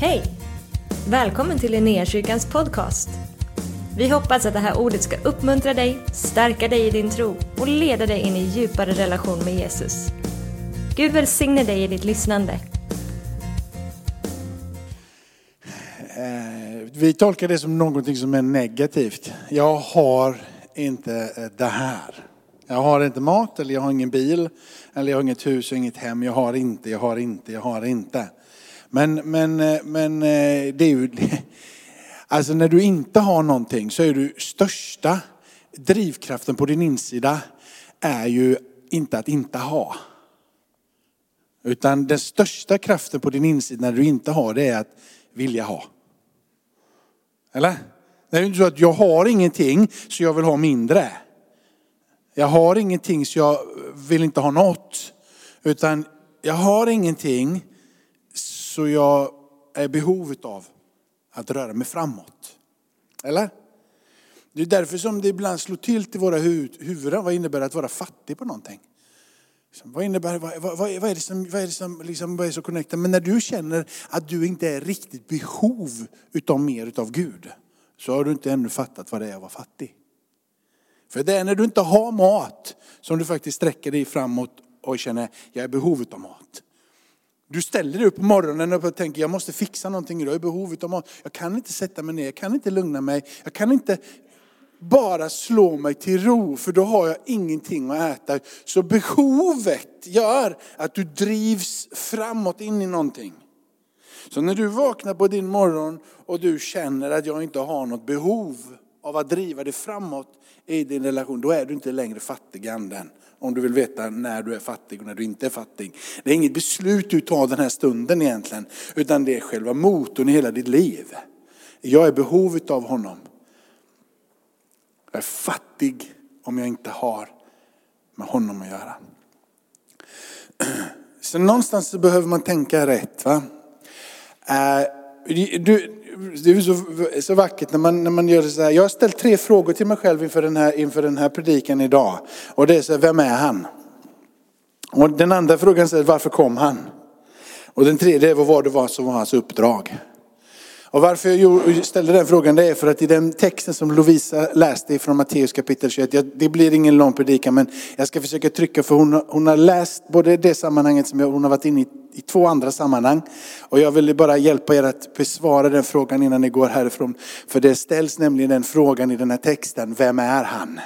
Hej! Välkommen till Linnéakyrkans podcast. Vi hoppas att det här ordet ska uppmuntra dig, stärka dig i din tro och leda dig in i djupare relation med Jesus. Gud välsigne dig i ditt lyssnande. Eh, vi tolkar det som någonting som är negativt. Jag har inte eh, det här. Jag har inte mat, eller jag har ingen bil, eller jag har inget hus och inget hem. Jag har inte, jag har inte, jag har inte. Men, men, eh, men eh, det är ju... Alltså när du inte har någonting så är du största drivkraften på din insida är ju inte att inte ha. Utan den största kraften på din insida när du inte har det är att vilja ha. Eller? Det är ju inte så att jag har ingenting så jag vill ha mindre. Jag har ingenting så jag vill inte ha något. Utan jag har ingenting så jag är i behovet av att röra mig framåt. Eller? Det är därför som det ibland slår till till våra huvuden. Vad innebär det att vara fattig på någonting? Liksom, vad innebär vad, vad, vad, är- det som, vad är det som liksom, vad är det som connectar? Men när du känner att du inte är riktigt behov utav mer utav Gud. Så har du inte ännu fattat vad det är att vara fattig. För det är när du inte har mat som du faktiskt sträcker dig framåt och känner, jag är i behov av mat. Du ställer dig upp på morgonen och tänker, jag måste fixa någonting idag, jag är i behov av mat. Jag kan inte sätta mig ner, jag kan inte lugna mig, jag kan inte bara slå mig till ro, för då har jag ingenting att äta. Så behovet gör att du drivs framåt in i någonting. Så när du vaknar på din morgon och du känner att jag inte har något behov av att driva dig framåt i din relation, då är du inte längre fattig anden. Om du vill veta när du är fattig och när du inte är fattig. Det är inget beslut du tar den här stunden egentligen, utan det är själva motorn i hela ditt liv. Jag är i behovet av honom. Jag är fattig om jag inte har med honom att göra. Så någonstans så behöver man tänka rätt. Va? Du, det är så, så vackert när man, när man gör det så här. Jag har ställt tre frågor till mig själv inför den här, inför den här predikan idag. Och det är så här, vem är han? Och den andra frågan är varför kom han? Och den tredje är vad var det var som var hans uppdrag? Och varför jag ställde den frågan det är för att i den texten som Lovisa läste från Matteus kapitel 21, jag- det blir ingen lång predikan men jag ska försöka trycka för hon, har- hon har läst både det sammanhanget som jag, hon har varit inne i, i två andra sammanhang. Och jag vill bara hjälpa er att besvara den frågan innan ni går härifrån. För det ställs nämligen den frågan i den här texten, vem är han?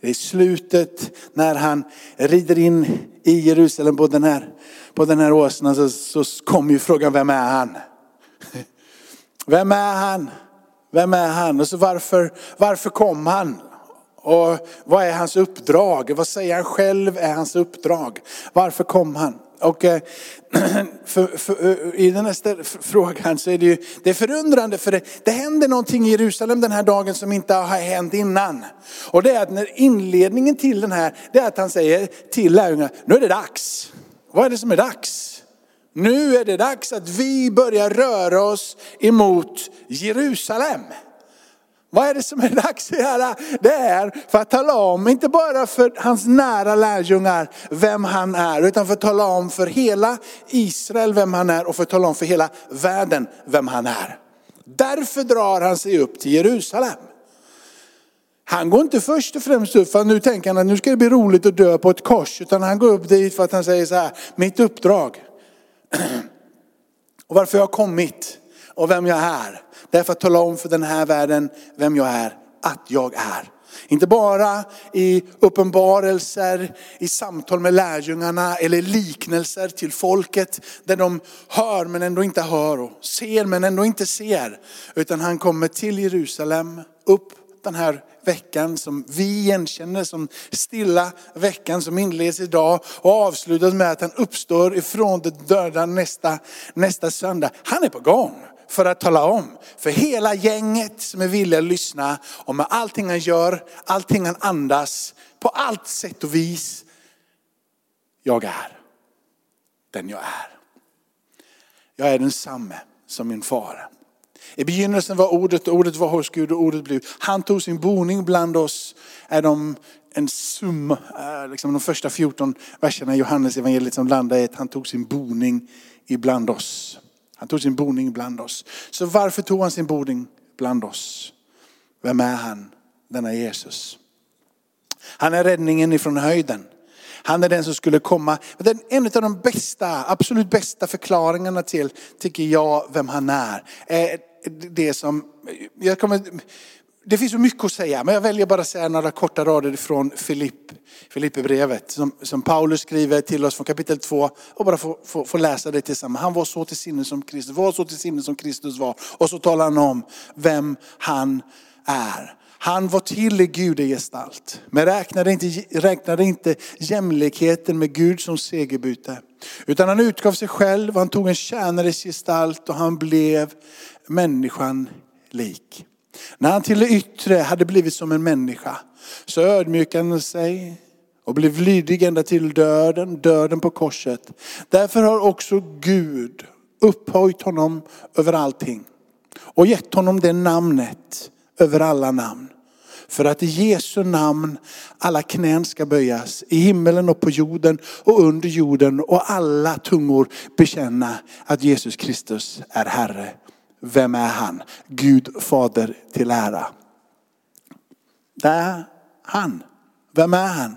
Det är slutet när han rider in i Jerusalem på den här, på den här åsnan så, så kommer ju frågan, vem är han? Vem är han? Vem är han? Och så varför, varför kom han? Och vad är hans uppdrag? Vad säger han själv är hans uppdrag? Varför kom han? Och eh, för, för, eh, i den här frågan så är det ju, det är förundrande för det, det händer någonting i Jerusalem den här dagen som inte har hänt innan. Och det är att när inledningen till den här, det är att han säger till lärjungarna, nu är det dags. Vad är det som är dags? Nu är det dags att vi börjar röra oss emot Jerusalem. Vad är det som är dags att göra? Det är för att tala om, inte bara för hans nära lärjungar vem han är, utan för att tala om för hela Israel vem han är och för att tala om för hela världen vem han är. Därför drar han sig upp till Jerusalem. Han går inte först och främst upp för att nu tänker han att nu ska det bli roligt att dö på ett kors. Utan han går upp dit för att han säger så här, mitt uppdrag och varför jag har kommit och vem jag är. Det är för att tala om för den här världen vem jag är, att jag är. Inte bara i uppenbarelser, i samtal med lärjungarna eller liknelser till folket där de hör men ändå inte hör och ser men ändå inte ser. Utan han kommer till Jerusalem, upp den här veckan som vi igenkänner som stilla veckan som inleds idag och avslutas med att han uppstår ifrån de döda nästa, nästa söndag. Han är på gång för att tala om för hela gänget som är villiga att lyssna om med allting han gör, allting han andas, på allt sätt och vis. Jag är den jag är. Jag är densamme som min far. I begynnelsen var ordet, och ordet var hos Gud och ordet blev. Han tog sin boning bland oss. Är de en summa, eh, liksom de första 14 verserna i Johannes evangeliet som landar i att han tog sin boning ibland oss. Han tog sin boning bland oss. Så varför tog han sin boning bland oss? Vem är han, denna Jesus? Han är räddningen ifrån höjden. Han är den som skulle komma. Den, en av de bästa, absolut bästa förklaringarna till, tycker jag, vem han är. Eh, det som, jag kommer, det finns så mycket att säga, men jag väljer bara att säga några korta rader från Filipperbrevet som, som Paulus skriver till oss från kapitel 2 och bara få, få, få, läsa det tillsammans. Han var så till sinne som Kristus var, så till sinne som Kristus var. Och så talar han om vem han är. Han var till i gudegestalt, men räknade inte, räknade inte jämlikheten med Gud som segerbyte. Utan han utgav sig själv, han tog en tjänares gestalt och han blev människan lik. När han till det yttre hade blivit som en människa så ödmjukade han sig och blev lydig ända till döden, döden på korset. Därför har också Gud upphöjt honom över allting och gett honom det namnet över alla namn. För att i Jesu namn alla knän ska böjas i himmelen och på jorden och under jorden och alla tungor bekänna att Jesus Kristus är Herre. Vem är han? Gud fader till ära. Det är han. Vem är han?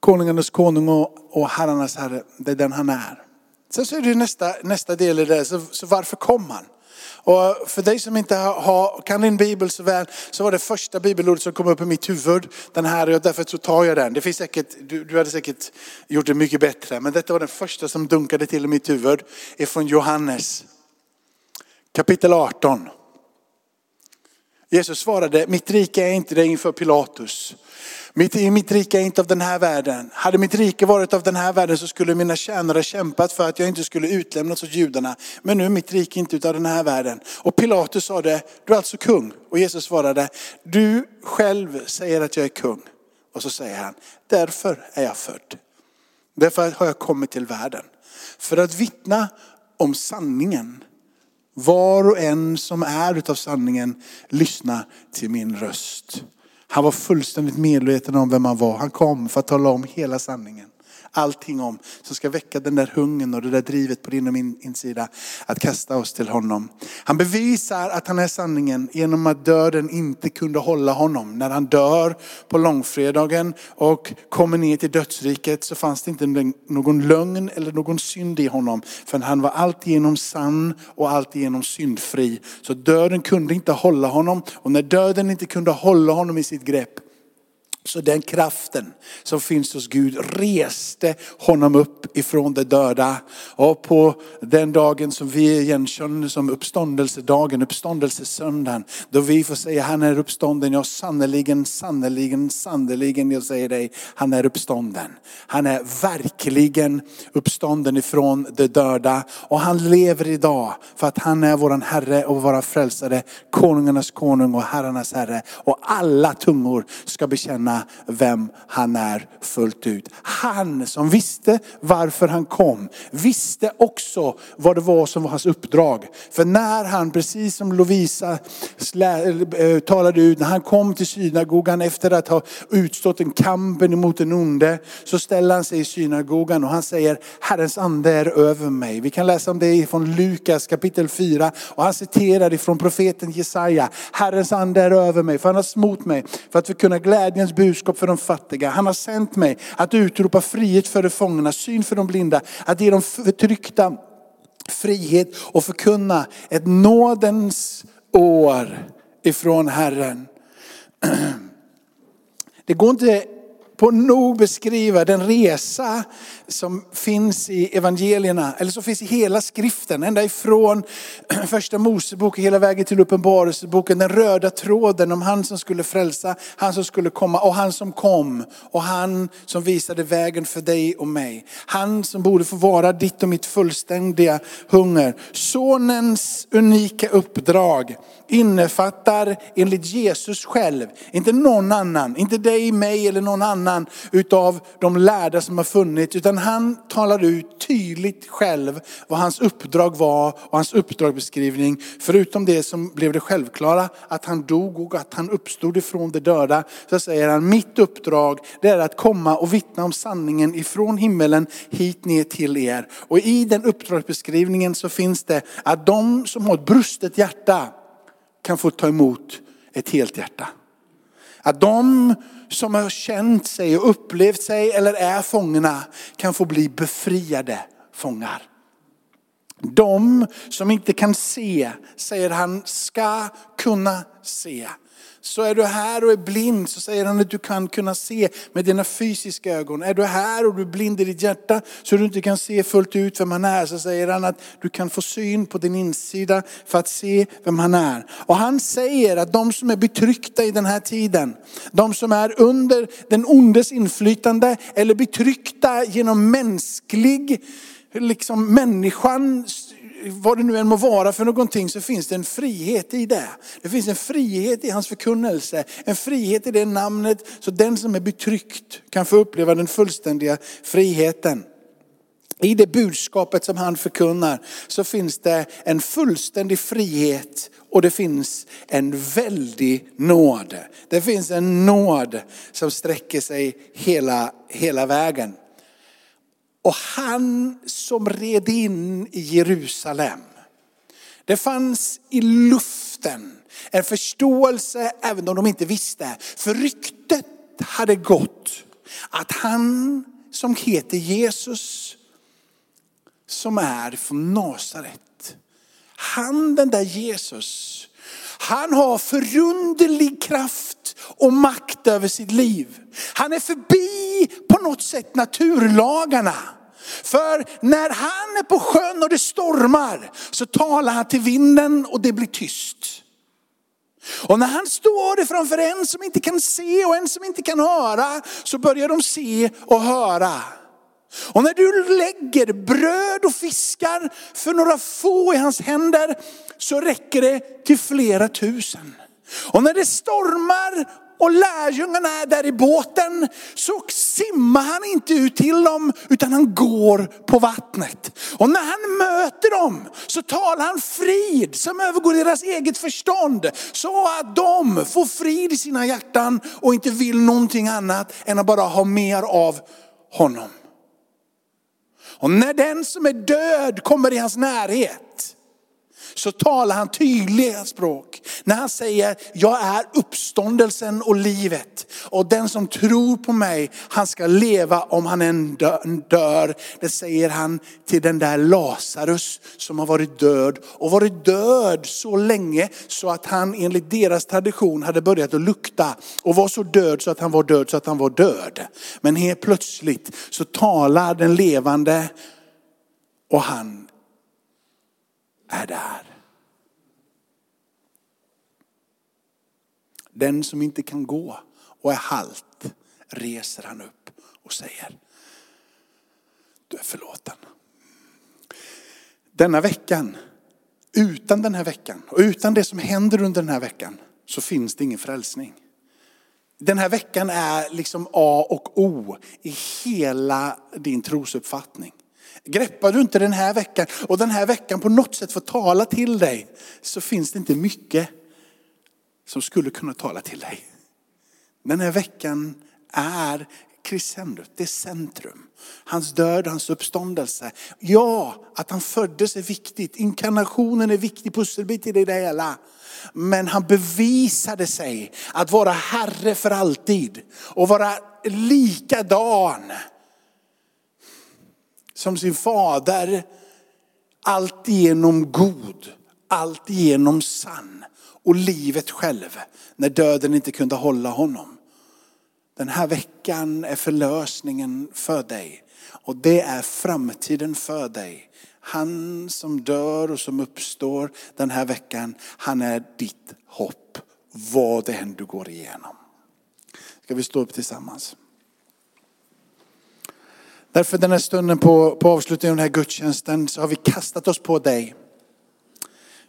Konungarnas konung och herrarnas herre, det är den han är. Sen så är det nästa, nästa del i det, så, så varför kom han? Och för dig som inte har, kan din bibel så väl, så var det första bibelordet som kom upp i mitt huvud, den här, och därför så tar jag den. Det finns säkert, du, du hade säkert gjort det mycket bättre, men detta var den första som dunkade till i mitt huvud, ifrån Johannes. Kapitel 18. Jesus svarade, mitt rike är inte det inför Pilatus. Mitt, mitt rike är inte av den här världen. Hade mitt rike varit av den här världen så skulle mina tjänare kämpat för att jag inte skulle utlämnas åt judarna. Men nu är mitt rike inte av den här världen. Och Pilatus sa det, du är alltså kung. Och Jesus svarade, du själv säger att jag är kung. Och så säger han, därför är jag född. Därför har jag kommit till världen. För att vittna om sanningen. Var och en som är utav sanningen, lyssna till min röst. Han var fullständigt medveten om vem han var. Han kom för att tala om hela sanningen allting om. Som ska väcka den där hungern och det där drivet på din och min insida. Att kasta oss till honom. Han bevisar att han är sanningen genom att döden inte kunde hålla honom. När han dör på långfredagen och kommer ner till dödsriket så fanns det inte någon lögn eller någon synd i honom. För han var alltigenom sann och alltigenom syndfri. Så döden kunde inte hålla honom. Och när döden inte kunde hålla honom i sitt grepp så den kraften som finns hos Gud reste honom upp ifrån de döda. Och på den dagen som vi igenkänner som uppståndelsedagen, uppståndelsesöndagen, då vi får säga han är uppstånden, ja sannerligen, sannerligen, sannerligen, jag säger dig, han är uppstånden. Han är verkligen uppstånden ifrån de döda och han lever idag för att han är våran Herre och våra frälsare, konungarnas konung och herrarnas Herre. Och alla tungor ska bekänna vem han är fullt ut. Han som visste varför han kom, visste också vad det var som var hans uppdrag. För när han, precis som Lovisa eh, talade ut, när han kom till synagogan efter att ha utstått en kampen emot den onde, så ställer han sig i synagogan och han säger, Herrens ande är över mig. Vi kan läsa om det från Lukas kapitel 4 och han citerar ifrån profeten Jesaja, Herrens ande är över mig, för han har smort mig för att kunna glädjens bud budskap för de fattiga. Han har sänt mig att utropa frihet för de fångna, syn för de blinda, att ge de förtryckta frihet och förkunna ett nådens år ifrån Herren. Det går inte på nog beskriva den resa som finns i evangelierna, eller som finns i hela skriften, ända ifrån första Mosebok hela vägen till uppenbarelseboken. Den röda tråden om han som skulle frälsa, han som skulle komma och han som kom. Och han som visade vägen för dig och mig. Han som borde få vara ditt och mitt fullständiga hunger. Sonens unika uppdrag innefattar enligt Jesus själv, inte någon annan, inte dig, mig eller någon annan utav de lärda som har funnits. Utan han talar ut tydligt själv vad hans uppdrag var och hans uppdragsbeskrivning. Förutom det som blev det självklara, att han dog och att han uppstod ifrån de döda. Så säger han, mitt uppdrag det är att komma och vittna om sanningen ifrån himmelen hit ner till er. Och i den uppdragsbeskrivningen så finns det att de som har ett brustet hjärta kan få ta emot ett helt hjärta. Att de som har känt sig och upplevt sig eller är fångarna kan få bli befriade fångar. De som inte kan se, säger han, ska kunna se. Så är du här och är blind så säger han att du kan kunna se med dina fysiska ögon. Är du här och du är blind i ditt hjärta så du inte kan se fullt ut vem han är så säger han att du kan få syn på din insida för att se vem han är. Och han säger att de som är betryckta i den här tiden, de som är under den ondes inflytande eller betryckta genom mänsklig, liksom människan vad det nu än må vara för någonting så finns det en frihet i det. Det finns en frihet i hans förkunnelse, en frihet i det namnet så den som är betryckt kan få uppleva den fullständiga friheten. I det budskapet som han förkunnar så finns det en fullständig frihet och det finns en väldig nåd. Det finns en nåd som sträcker sig hela, hela vägen. Och han som red in i Jerusalem. Det fanns i luften en förståelse även om de inte visste. För ryktet hade gått att han som heter Jesus, som är från Nasaret. Han den där Jesus, han har förunderlig kraft och makt över sitt liv. Han är förbi på något sätt naturlagarna. För när han är på sjön och det stormar så talar han till vinden och det blir tyst. Och när han står framför en som inte kan se och en som inte kan höra så börjar de se och höra. Och när du lägger bröd och fiskar för några få i hans händer så räcker det till flera tusen. Och när det stormar och lärjungarna är där i båten så simmar han inte ut till dem utan han går på vattnet. Och när han möter dem så talar han frid som övergår deras eget förstånd. Så att de får frid i sina hjärtan och inte vill någonting annat än att bara ha mer av honom. Och när den som är död kommer i hans närhet så talar han tydliga språk. När han säger, jag är uppståndelsen och livet. Och den som tror på mig, han ska leva om han än dör. Det säger han till den där Lazarus som har varit död. Och varit död så länge så att han enligt deras tradition hade börjat att lukta. Och var så död så att han var död så att han var död. Men helt plötsligt så talar den levande och han är där. Den som inte kan gå och är halt reser han upp och säger, du är förlåten. Denna veckan, utan den här veckan och utan det som händer under den här veckan så finns det ingen frälsning. Den här veckan är liksom A och O i hela din trosuppfattning. Greppar du inte den här veckan och den här veckan på något sätt får tala till dig så finns det inte mycket som skulle kunna tala till dig. Den här veckan är crescendot, det är centrum. Hans död, hans uppståndelse. Ja, att han föddes är viktigt. Inkarnationen är viktig pusselbit i det hela. Men han bevisade sig att vara Herre för alltid och vara likadan som sin fader. Alltigenom god, alltigenom sann och livet själv när döden inte kunde hålla honom. Den här veckan är förlösningen för dig och det är framtiden för dig. Han som dör och som uppstår den här veckan, han är ditt hopp vad det än du går igenom. Ska vi stå upp tillsammans? Därför den här stunden på, på avslutningen av den här gudstjänsten så har vi kastat oss på dig.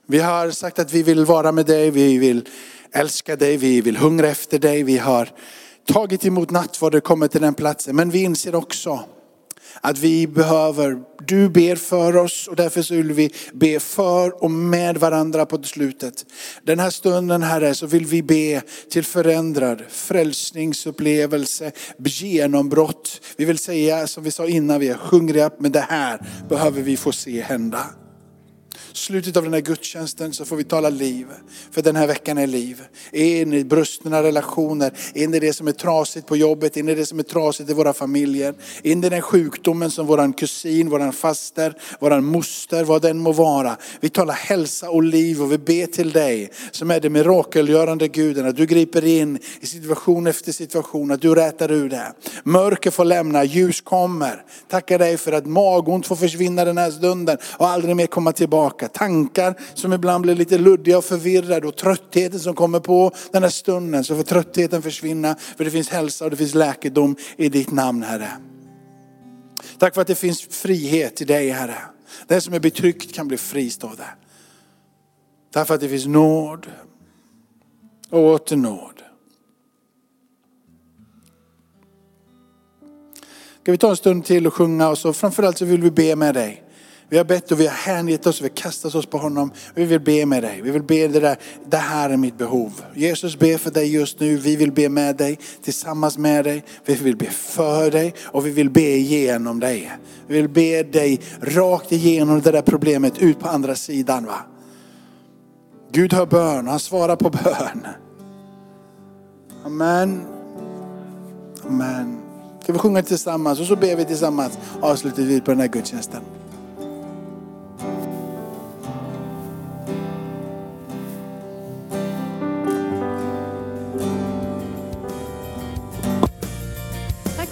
Vi har sagt att vi vill vara med dig, vi vill älska dig, vi vill hungra efter dig. Vi har tagit emot nattvard och kommit till den platsen. Men vi inser också att vi behöver, du ber för oss och därför så vill vi be för och med varandra på slutet. Den här stunden Herre så vill vi be till förändrad frälsningsupplevelse, genombrott. Vi vill säga som vi sa innan, vi är hungriga men det här behöver vi få se hända slutet av den här gudstjänsten så får vi tala liv. För den här veckan är liv. In i brustna relationer, in i det som är trasigt på jobbet, in i det som är trasigt i våra familjer. In i den sjukdomen som våran kusin, våran faster, våran moster, vad den må vara. Vi talar hälsa och liv och vi ber till dig som är det mirakelgörande guden. Att du griper in i situation efter situation, att du rätar ur det. Mörker får lämna, ljus kommer. Tackar dig för att magont får försvinna den här stunden och aldrig mer komma tillbaka tankar som ibland blir lite luddiga och förvirrade och tröttheten som kommer på den här stunden. Så får tröttheten försvinna för det finns hälsa och det finns läkedom i ditt namn Herre. Tack för att det finns frihet i dig Herre. Den som är betryckt kan bli fri står det. Tack för att det finns nåd och åter nåd. Ska vi ta en stund till och sjunga och så framförallt så vill vi be med dig. Vi har bett och vi har hängett oss, vi har kastat oss på honom. Vi vill be med dig. Vi vill be det där, det här är mitt behov. Jesus ber för dig just nu. Vi vill be med dig, tillsammans med dig. Vi vill be för dig och vi vill be igenom dig. Vi vill be dig rakt igenom det där problemet ut på andra sidan. Va? Gud hör bön, han svarar på bön. Amen. Amen. Ska vi sjunga tillsammans och så ber vi tillsammans avslutningsvis på den här gudstjänsten.